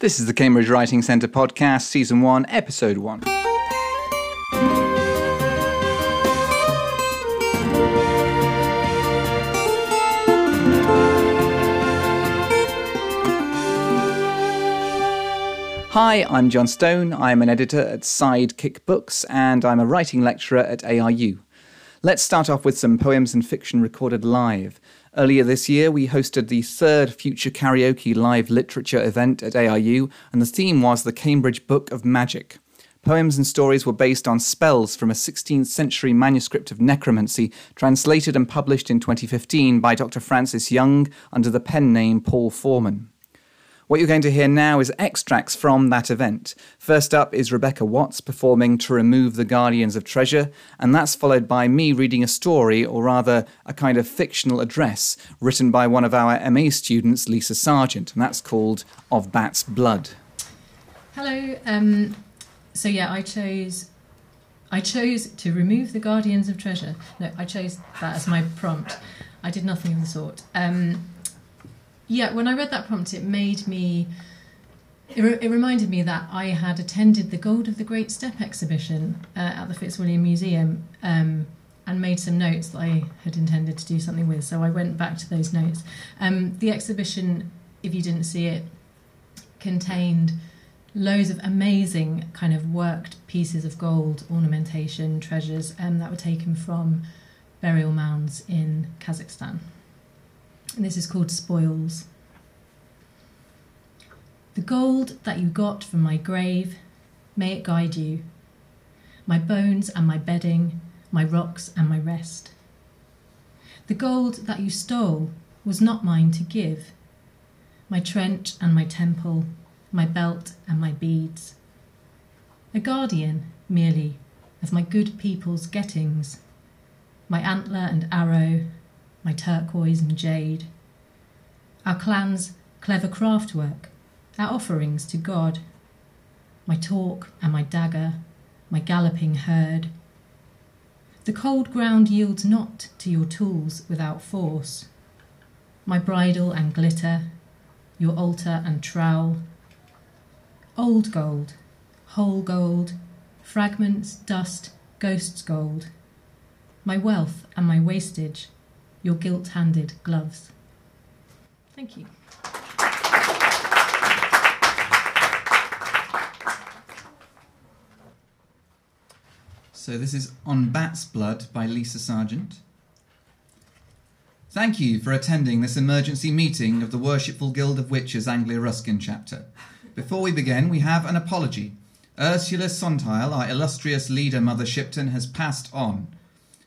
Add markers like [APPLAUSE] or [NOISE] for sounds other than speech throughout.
This is the Cambridge Writing Centre podcast, season one, episode one. Hi, I'm John Stone. I'm an editor at Sidekick Books and I'm a writing lecturer at ARU. Let's start off with some poems and fiction recorded live. Earlier this year, we hosted the third Future Karaoke live literature event at ARU, and the theme was the Cambridge Book of Magic. Poems and stories were based on spells from a 16th century manuscript of necromancy, translated and published in 2015 by Dr. Francis Young under the pen name Paul Foreman. What you're going to hear now is extracts from that event. First up is Rebecca Watts performing To Remove the Guardians of Treasure, and that's followed by me reading a story, or rather a kind of fictional address, written by one of our MA students, Lisa Sargeant, and that's called Of Bat's Blood. Hello. Um, so yeah, I chose I chose to remove the Guardians of Treasure. No, I chose that as my prompt. I did nothing of the sort. Um, yeah, when I read that prompt, it made me. It, re- it reminded me that I had attended the Gold of the Great Steppe exhibition uh, at the Fitzwilliam Museum um, and made some notes that I had intended to do something with. So I went back to those notes. Um, the exhibition, if you didn't see it, contained loads of amazing kind of worked pieces of gold ornamentation treasures um, that were taken from burial mounds in Kazakhstan. And this is called spoils. The gold that you got from my grave, may it guide you. My bones and my bedding, my rocks and my rest. The gold that you stole was not mine to give. My trench and my temple, my belt and my beads. A guardian, merely, of my good people's gettings. My antler and arrow, my turquoise and jade. Our clan's clever craftwork, our offerings to God. My talk and my dagger, my galloping herd. The cold ground yields not to your tools without force. My bridle and glitter, your altar and trowel. Old gold, whole gold, fragments, dust, ghosts' gold. My wealth and my wastage, your gilt handed gloves. Thank you. So this is On Bat's Blood by Lisa Sargeant. Thank you for attending this emergency meeting of the Worshipful Guild of Witches Anglia Ruskin chapter. Before we begin, we have an apology. Ursula Sontile, our illustrious leader Mother Shipton, has passed on.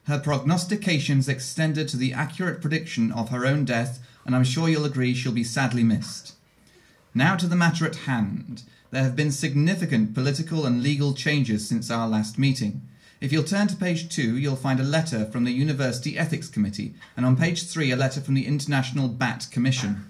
Her prognostications extended to the accurate prediction of her own death, and I'm sure you'll agree she'll be sadly missed. Now to the matter at hand. There have been significant political and legal changes since our last meeting. If you'll turn to page two, you'll find a letter from the University Ethics Committee, and on page three, a letter from the International Bat Commission.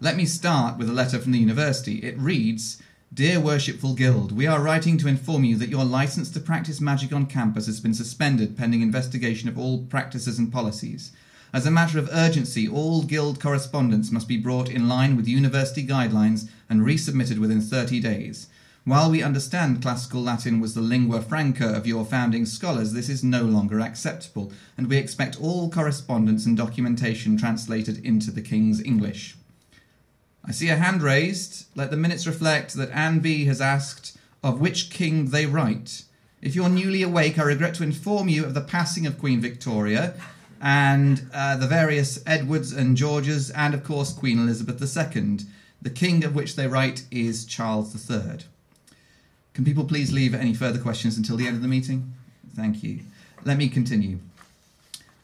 Let me start with a letter from the university. It reads Dear Worshipful Guild, we are writing to inform you that your license to practice magic on campus has been suspended pending investigation of all practices and policies. As a matter of urgency, all Guild correspondence must be brought in line with university guidelines and resubmitted within 30 days. While we understand classical Latin was the lingua franca of your founding scholars, this is no longer acceptable, and we expect all correspondence and documentation translated into the King's English. I see a hand raised. Let the minutes reflect that Anne B has asked of which king they write. If you're newly awake, I regret to inform you of the passing of Queen Victoria and uh, the various Edwards and Georges, and of course Queen Elizabeth II. The king of which they write is Charles III. Can people please leave any further questions until the end of the meeting? Thank you. Let me continue.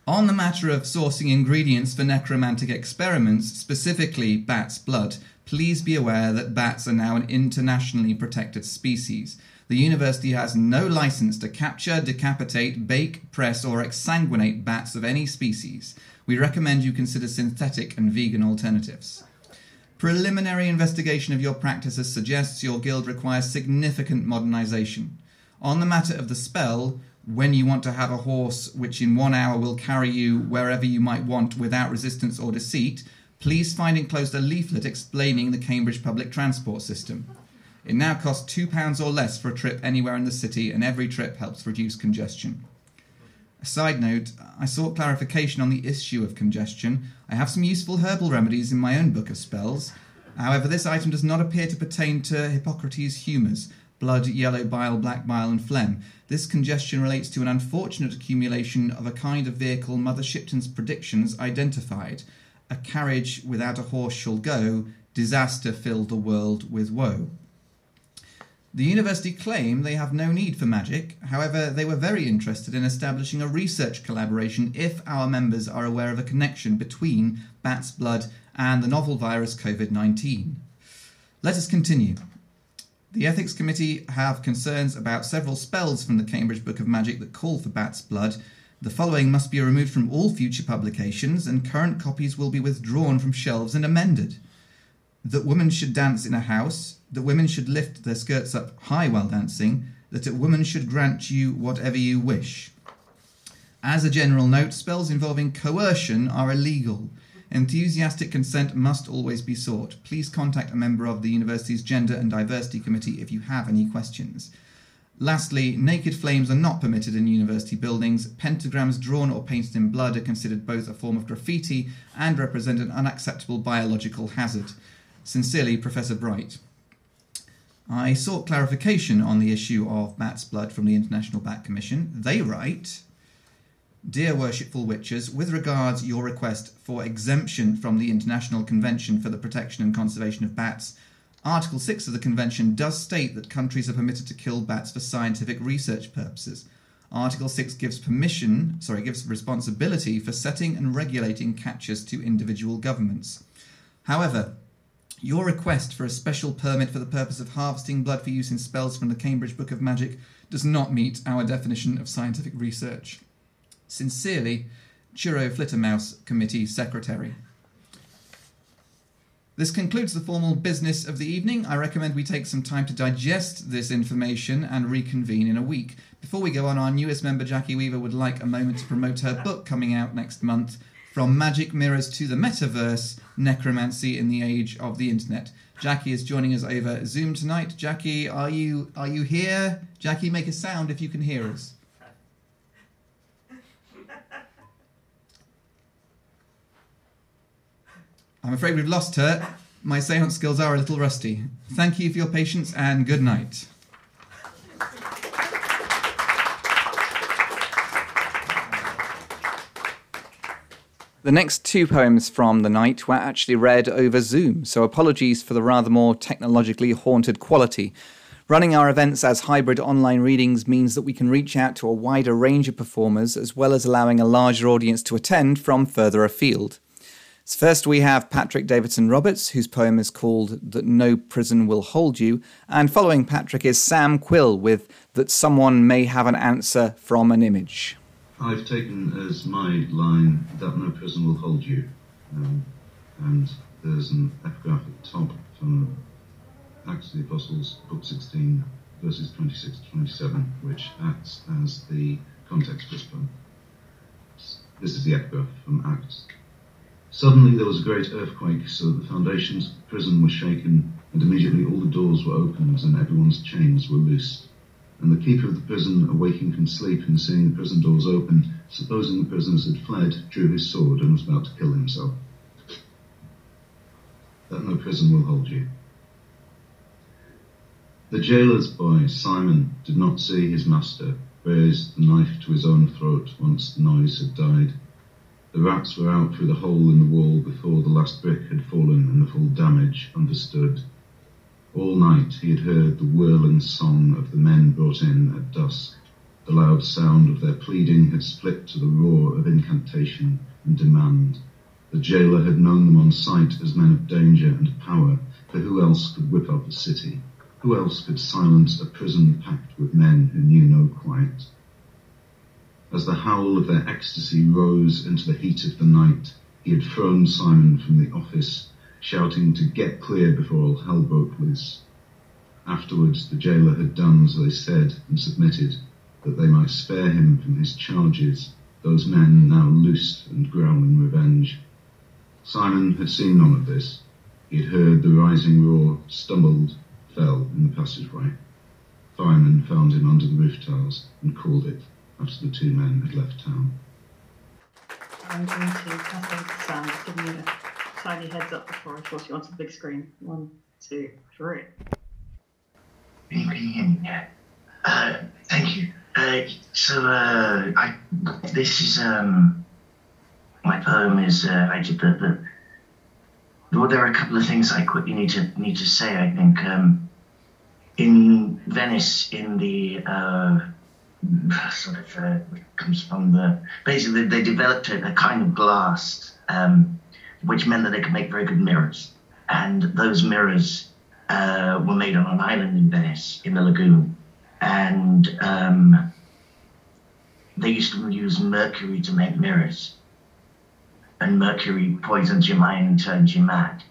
On the matter of sourcing ingredients for necromantic experiments, specifically bat's blood, please be aware that bats are now an internationally protected species. The university has no license to capture, decapitate, bake, press, or exsanguinate bats of any species. We recommend you consider synthetic and vegan alternatives. Preliminary investigation of your practices suggests your guild requires significant modernization. On the matter of the spell, when you want to have a horse which in one hour will carry you wherever you might want without resistance or deceit, Please find enclosed a leaflet explaining the Cambridge public transport system. It now costs £2 or less for a trip anywhere in the city, and every trip helps reduce congestion. A side note, I sought clarification on the issue of congestion. I have some useful herbal remedies in my own book of spells. However, this item does not appear to pertain to Hippocrates' humours blood, yellow bile, black bile, and phlegm. This congestion relates to an unfortunate accumulation of a kind of vehicle Mother Shipton's predictions identified. A carriage without a horse shall go, disaster fill the world with woe. The university claim they have no need for magic, however, they were very interested in establishing a research collaboration if our members are aware of a connection between bat's blood and the novel virus COVID 19. Let us continue. The Ethics Committee have concerns about several spells from the Cambridge Book of Magic that call for bat's blood. The following must be removed from all future publications, and current copies will be withdrawn from shelves and amended. That women should dance in a house, that women should lift their skirts up high while dancing, that a woman should grant you whatever you wish. As a general note, spells involving coercion are illegal. Enthusiastic consent must always be sought. Please contact a member of the university's Gender and Diversity Committee if you have any questions. Lastly, naked flames are not permitted in university buildings. Pentagrams drawn or painted in blood are considered both a form of graffiti and represent an unacceptable biological hazard. Sincerely, Professor Bright. I sought clarification on the issue of bat's blood from the International Bat Commission. They write Dear Worshipful Witches, with regards your request for exemption from the International Convention for the Protection and Conservation of Bats, Article 6 of the Convention does state that countries are permitted to kill bats for scientific research purposes. Article 6 gives permission, sorry, gives responsibility for setting and regulating catches to individual governments. However, your request for a special permit for the purpose of harvesting blood for use in spells from the Cambridge Book of Magic does not meet our definition of scientific research. Sincerely, Churro Flittermouse Committee Secretary. This concludes the formal business of the evening. I recommend we take some time to digest this information and reconvene in a week. Before we go on, our newest member, Jackie Weaver, would like a moment to promote her book coming out next month from magic mirrors to the metaverse, necromancy in the age of the internet. Jackie is joining us over Zoom tonight. Jackie, are you are you here? Jackie, make a sound if you can hear us. I'm afraid we've lost her. My seance skills are a little rusty. Thank you for your patience and good night. The next two poems from the night were actually read over Zoom, so apologies for the rather more technologically haunted quality. Running our events as hybrid online readings means that we can reach out to a wider range of performers as well as allowing a larger audience to attend from further afield. First, we have Patrick Davidson Roberts, whose poem is called That No Prison Will Hold You. And following Patrick is Sam Quill with That Someone May Have an Answer from an Image. I've taken as my line that no prison will hold you. Um, and there's an epigraph at the top from Acts of the Apostles, book 16, verses 26 to 27, which acts as the context for this poem. This is the epigraph from Acts. Suddenly there was a great earthquake, so that the foundations of the prison were shaken, and immediately all the doors were opened, and everyone's chains were loosed. And the keeper of the prison, awaking from sleep and seeing the prison doors open, supposing the prisoners had fled, drew his sword and was about to kill himself. That no prison will hold you. The jailer's boy, Simon, did not see his master raise the knife to his own throat once the noise had died. The rats were out through the hole in the wall before the last brick had fallen and the full damage understood. All night he had heard the whirling song of the men brought in at dusk. The loud sound of their pleading had split to the roar of incantation and demand. The jailer had known them on sight as men of danger and power, for who else could whip up a city? Who else could silence a prison packed with men who knew no quiet? As the howl of their ecstasy rose into the heat of the night, he had thrown Simon from the office shouting to get clear before all hell broke loose. Afterwards, the jailer had done as they said and submitted, that they might spare him from his charges, those men now loosed and growling revenge. Simon had seen none of this. He had heard the rising roar, stumbled, fell in the passageway. Firemen found him under the roof tiles and called it after the two men had left town. I'm going to pass over to Sam, just giving you a tiny heads up before I force you onto the big screen. One, two, three. Can you, can you hear me? Yeah. Uh, thank you. Uh, so, uh, I, this is, um, my poem is, uh, I did the, the, well, there are a couple of things I quickly need to, need to say, I think, um, in Venice, in the, uh, sort of, uh, comes from the, basically they developed a, kind of glass, um, which meant that they could make very good mirrors. And those mirrors, uh, were made on an island in Venice, in the lagoon. And um, they used to use mercury to make mirrors. And mercury poisons your mind and turns you mad.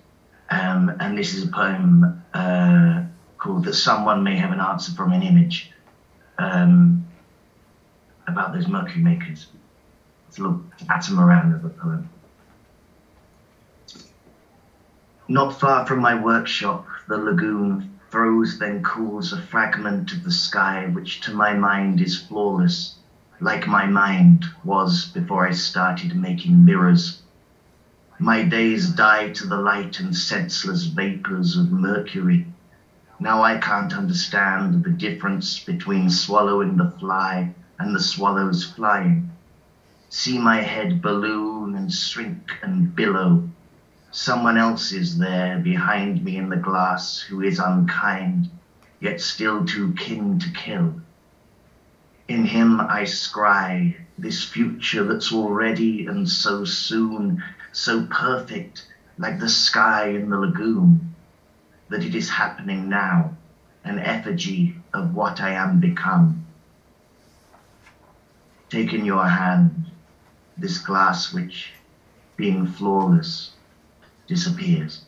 Um, and this is a poem uh, called That Someone May Have an Answer from an Image um, about those mercury makers. It's a little atom around of a poem. Not far from my workshop, the lagoon throws then cools a fragment of the sky which to my mind is flawless, like my mind was before I started making mirrors. My days die to the light and senseless vapors of mercury. Now I can't understand the difference between swallowing the fly and the swallows flying. See my head balloon and shrink and billow Someone else is there behind me in the glass who is unkind, yet still too kin to kill. In him I scry this future that's already and so soon, so perfect, like the sky in the lagoon, that it is happening now, an effigy of what I am become. Take in your hand this glass which, being flawless, disappears.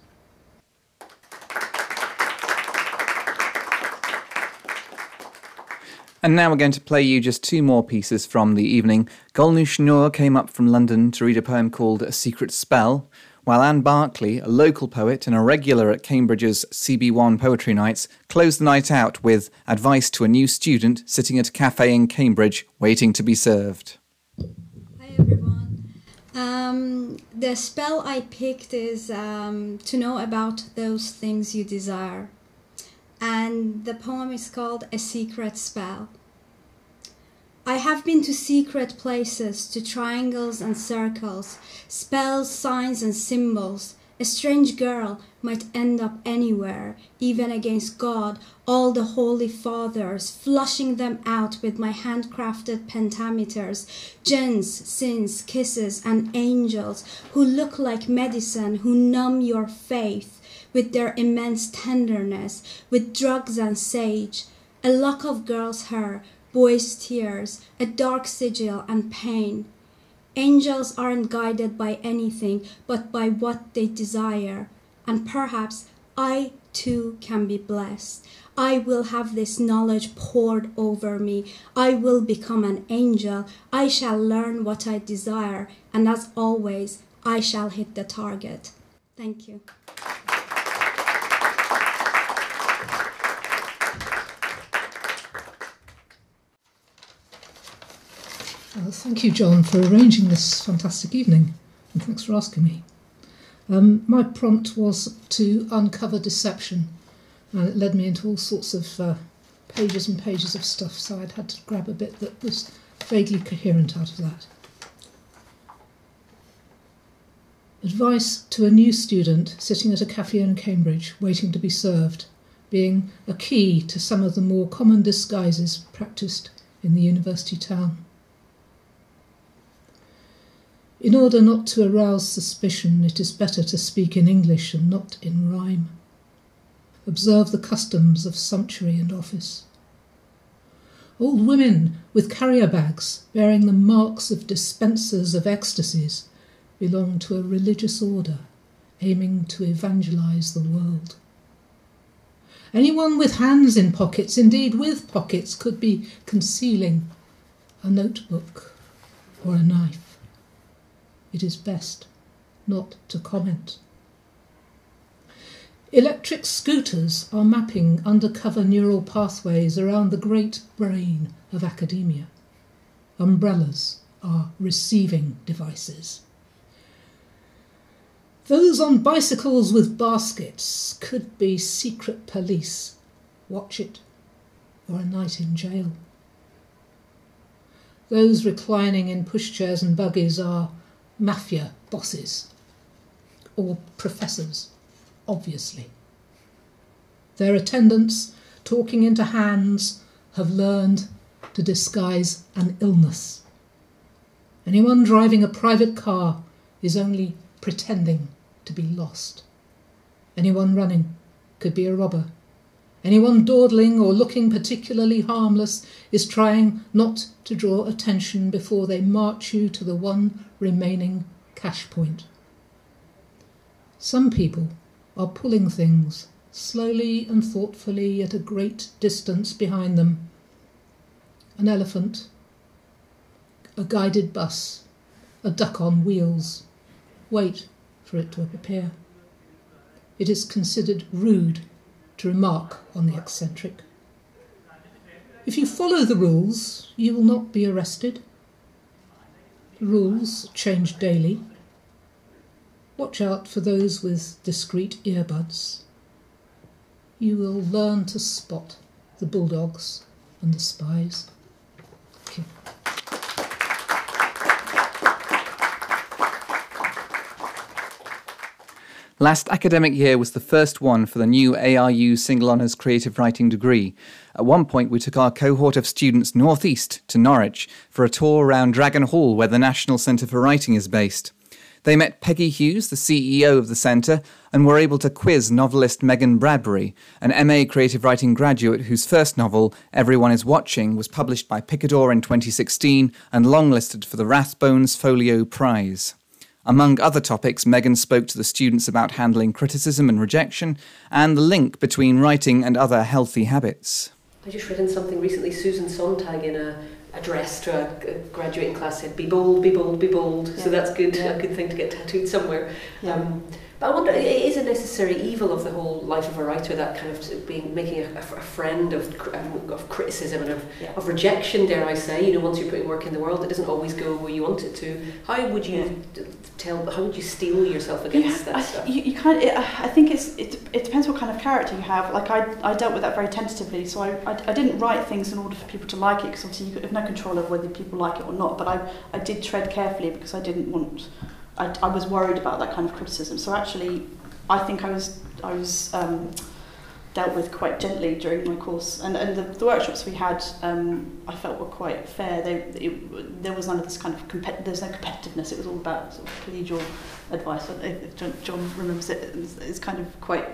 And now we're going to play you just two more pieces from the evening. Golnoosh Noor came up from London to read a poem called A Secret Spell, while Anne Berkeley, a local poet and a regular at Cambridge's CB1 Poetry Nights, closed the night out with advice to a new student sitting at a cafe in Cambridge waiting to be served. Hi everyone. Um, the spell I picked is um, to know about those things you desire. And the poem is called A Secret Spell. I have been to secret places, to triangles and circles, spells, signs, and symbols. A strange girl might end up anywhere, even against God, all the holy fathers, flushing them out with my handcrafted pentameters, jinns, sins, kisses, and angels who look like medicine, who numb your faith with their immense tenderness, with drugs and sage, a lock of girl's hair, boys' tears, a dark sigil and pain. Angels aren't guided by anything but by what they desire, and perhaps I too can be blessed. I will have this knowledge poured over me. I will become an angel. I shall learn what I desire, and as always, I shall hit the target. Thank you. Uh, thank you, John, for arranging this fantastic evening, and thanks for asking me. Um, my prompt was to uncover deception, and it led me into all sorts of uh, pages and pages of stuff, so I'd had to grab a bit that was vaguely coherent out of that. Advice to a new student sitting at a cafe in Cambridge waiting to be served, being a key to some of the more common disguises practiced in the university town. In order not to arouse suspicion, it is better to speak in English and not in rhyme. Observe the customs of sumptuary and office. Old women with carrier bags bearing the marks of dispensers of ecstasies belong to a religious order aiming to evangelize the world. Anyone with hands in pockets, indeed with pockets, could be concealing a notebook or a knife it is best not to comment. Electric scooters are mapping undercover neural pathways around the great brain of academia. Umbrellas are receiving devices. Those on bicycles with baskets could be secret police. Watch it. Or a night in jail. Those reclining in pushchairs and buggies are mafia bosses. Or professors, obviously. Their attendants, talking into hands, have learned to disguise an illness. Anyone driving a private car is only pretending to be lost. Anyone running could be a robber. Anyone dawdling or looking particularly harmless is trying not to draw attention before they march you to the one remaining cash point. Some people are pulling things slowly and thoughtfully at a great distance behind them. An elephant, a guided bus, a duck on wheels wait for it to appear. It is considered rude to remark on the eccentric. If you follow the rules, you will not be arrested. The rules change daily. Watch out for those with discreet earbuds. You will learn to spot the bulldogs and the spies. Last academic year was the first one for the new ARU Single Honours Creative Writing degree. At one point, we took our cohort of students northeast to Norwich for a tour around Dragon Hall, where the National Centre for Writing is based. They met Peggy Hughes, the CEO of the centre, and were able to quiz novelist Megan Bradbury, an MA Creative Writing graduate whose first novel, Everyone is Watching, was published by Picador in 2016 and longlisted for the Rathbones Folio Prize. Among other topics, Megan spoke to the students about handling criticism and rejection and the link between writing and other healthy habits. I just read in something recently, Susan Sontag in a address to a, a graduating class said, "Be bold, be bold, be bold." Yeah. So that's good, yeah. a good thing to get tattooed somewhere. Yeah. Um, but I wonder, is a necessary evil of the whole life of a writer that kind of being making a, a friend of, um, of criticism and of, yeah. of rejection, dare I say? You know, once you're putting work in the world, it doesn't always go where you want it to. How would you yeah. tell? How would you steel yourself against yeah, that I, stuff? You, you kind of, I think it's it, it depends what kind of character you have. Like I, I dealt with that very tentatively, so I, I, I didn't write things in order for people to like it because obviously you have no control of whether people like it or not. But I, I did tread carefully because I didn't want. I, I was worried about that kind of criticism. So actually, I think I was I was um, dealt with quite gently during my course, and and the, the workshops we had um, I felt were quite fair. They it, there was none of this kind of compet- there's no competitiveness. It was all about sort of collegial advice. If John, John remembers it, it's, it's kind of quite.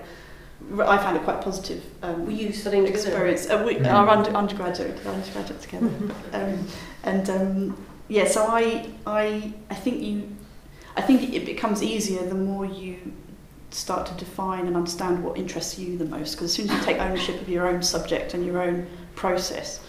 I found it quite positive. Um, Were you studying experience? Uh, we, mm-hmm. Our under, undergraduate, our undergraduate together, [LAUGHS] um, and um, yeah. So I, I, I think you, I think it becomes easier the more you start to define and understand what interests you the most. Because as soon as you take ownership of your own subject and your own process,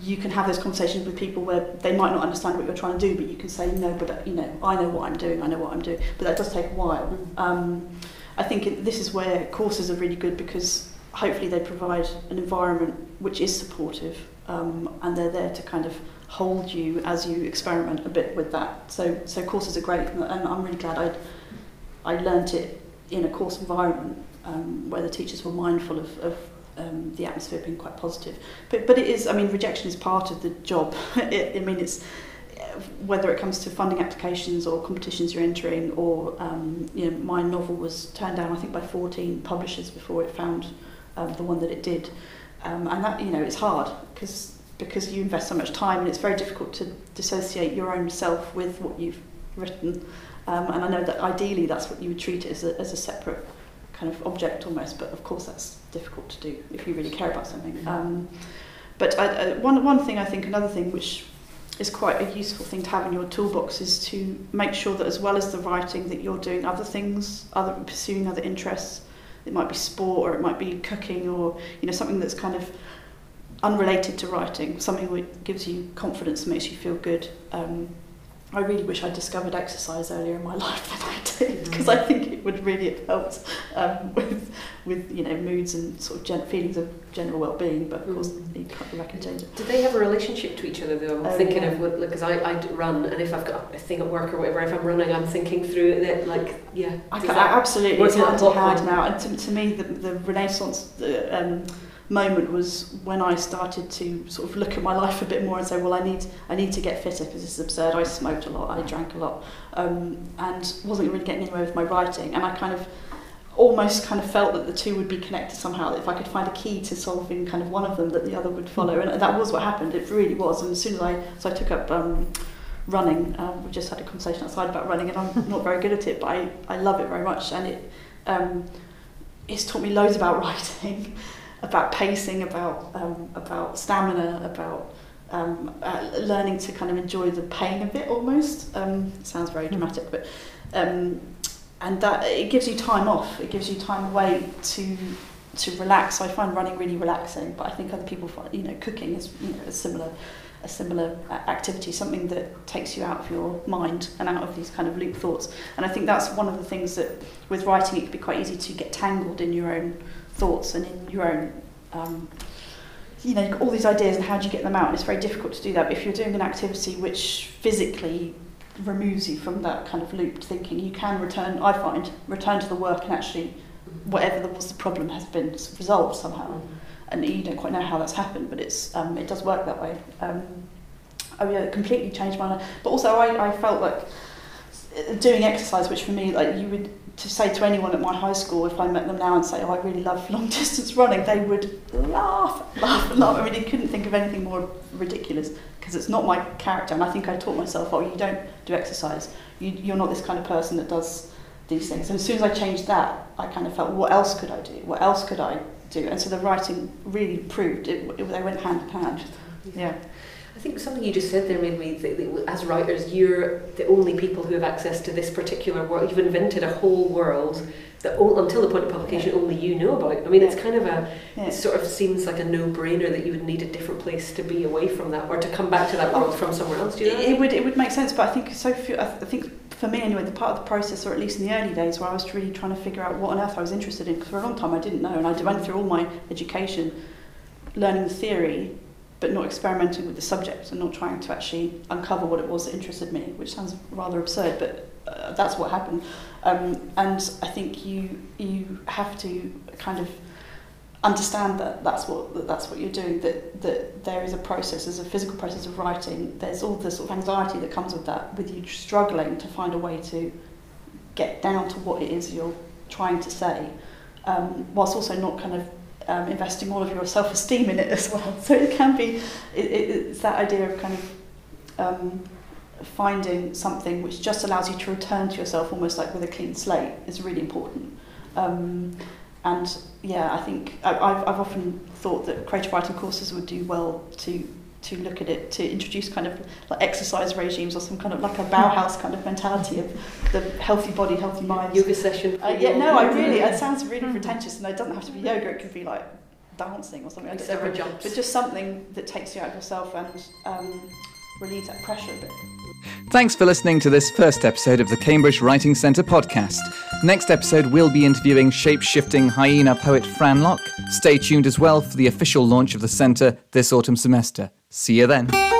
you can have those conversations with people where they might not understand what you're trying to do, but you can say, no, but you know, I know what I'm doing, I know what I'm doing. But that does take a while. Um, I think it, this is where courses are really good because hopefully they provide an environment which is supportive um, and they're there to kind of hold you as you experiment a bit with that. So, so courses are great, and I'm really glad I I learnt it in a course environment um, where the teachers were mindful of, of um, the atmosphere being quite positive. But, but it is, I mean, rejection is part of the job. [LAUGHS] it, I mean, it's whether it comes to funding applications or competitions you're entering, or um, you know, my novel was turned down, I think, by 14 publishers before it found um, the one that it did. Um, and that, you know, it's hard because because you invest so much time and it's very difficult to dissociate your own self with what you've written. Um, and I know that ideally that's what you would treat it as a, as a separate kind of object almost, but of course that's difficult to do if you really care about something. Mm-hmm. Um, but I, I, one, one thing I think, another thing which is quite a useful thing to have in your toolbox is to make sure that as well as the writing that you're doing other things, other pursuing other interests. It might be sport or it might be cooking or you know something that's kind of unrelated to writing, something that gives you confidence makes you feel good. Um, I really wish I'd discovered exercise earlier in my [LAUGHS] life than I did because I think it would really have helped um, [LAUGHS] with with you know moods and sort of gen- feelings of general well-being. But of course, you can't go back and change it. Do they have a relationship to each other though? I'm Oh, thinking yeah. of what because I, I run and if I've got a thing at work or whatever, if I'm running, I'm thinking through it. Like yeah, I does ca- that absolutely, work it's in that hand to plot now. And to, to me, the, the Renaissance the, um, moment was when I started to sort of look at my life a bit more and say, well, I need I need to get fitter because this is absurd. I smoked a lot, I drank a lot, um, and wasn't really getting anywhere with my writing. And I kind of almost kind of felt that the two would be connected somehow. That if I could find a key to solving kind of one of them, that the other would follow. And that was what happened. It really was. And as soon as I so I took up. Um, running um, we just had a conversation outside about running and I'm [LAUGHS] not very good at it but I, I love it very much and it um, it's taught me loads about [LAUGHS] writing about pacing about um, about stamina about um, uh, learning to kind of enjoy the pain of it almost. Um, sounds very dramatic but um, and that it gives you time off. It gives you time away to to relax. I find running really relaxing but I think other people find you know cooking is you know a similar a similar activity, something that takes you out of your mind and out of these kind of loop thoughts. And I think that's one of the things that with writing it can be quite easy to get tangled in your own thoughts and in your own um, you know all these ideas and how do you get them out and it's very difficult to do that but if you're doing an activity which physically removes you from that kind of looped thinking you can return I find return to the work and actually whatever the, was the problem has been resolved somehow and you don't quite know how that's happened, but it's um, it does work that way. Um, yeah, it completely changed my life. But also, I, I felt like uh, doing exercise, which for me, like you would to say to anyone at my high school, if I met them now and say, "Oh, I really love [LAUGHS] long distance running," they would laugh, laugh, laugh. I mean, they couldn't think of anything more ridiculous because it's not my character. And I think I taught myself, "Oh, you don't do exercise. You, you're not this kind of person that does." these things. And as soon as I changed that, I kind of felt, what else could I do? What else could I do? And so the writing really proved it. it they went hand in hand. Yeah. I think something you just said there made me think that as writers, you're the only people who have access to this particular world. You've invented a whole world that o- until the point of publication only you know about. I mean, it's kind of a, Yeah. it sort of seems like a no-brainer that you would need a different place to be away from that or to come back to that world from somewhere else. Do you know? It, it would it would make sense, but I think so few. I, th- I think for me anyway, the part of the process, or at least in the early days, where I was really trying to figure out what on earth I was interested in, because for a long time I didn't know, and I went through all my education, learning the theory, but not experimenting with the subject and not trying to actually uncover what it was that interested me, which sounds rather absurd, but uh, that's what happened. Um, and I think you you have to kind of understand that that's what that that's what you're doing that that there is a process there's a physical process of writing there's all the sort of anxiety that comes with that with you struggling to find a way to get down to what it is you're trying to say um, whilst also not kind of um, investing all of your self-esteem in it as well. [LAUGHS] So it can be it, it, it's that idea of kind of um, finding something which just allows you to return to yourself almost like with a clean slate is really important. Um, and yeah, I think I, I've, I've often thought that creative writing courses would do well to to look at it to introduce kind of like exercise regimes or some kind of like a Bauhaus kind of mentality of the healthy body, healthy mind. Yoga session. Uh, yeah, no, I really. It sounds really pretentious, and it doesn't have to be yoga. It could be like dancing or something. I Several but- jumps. but just something that takes you out of yourself and um, relieves that pressure a bit. Thanks for listening to this first episode of the Cambridge Writing Centre podcast. Next episode, we'll be interviewing shape shifting hyena poet Fran Lock. Stay tuned as well for the official launch of the centre this autumn semester. See you then.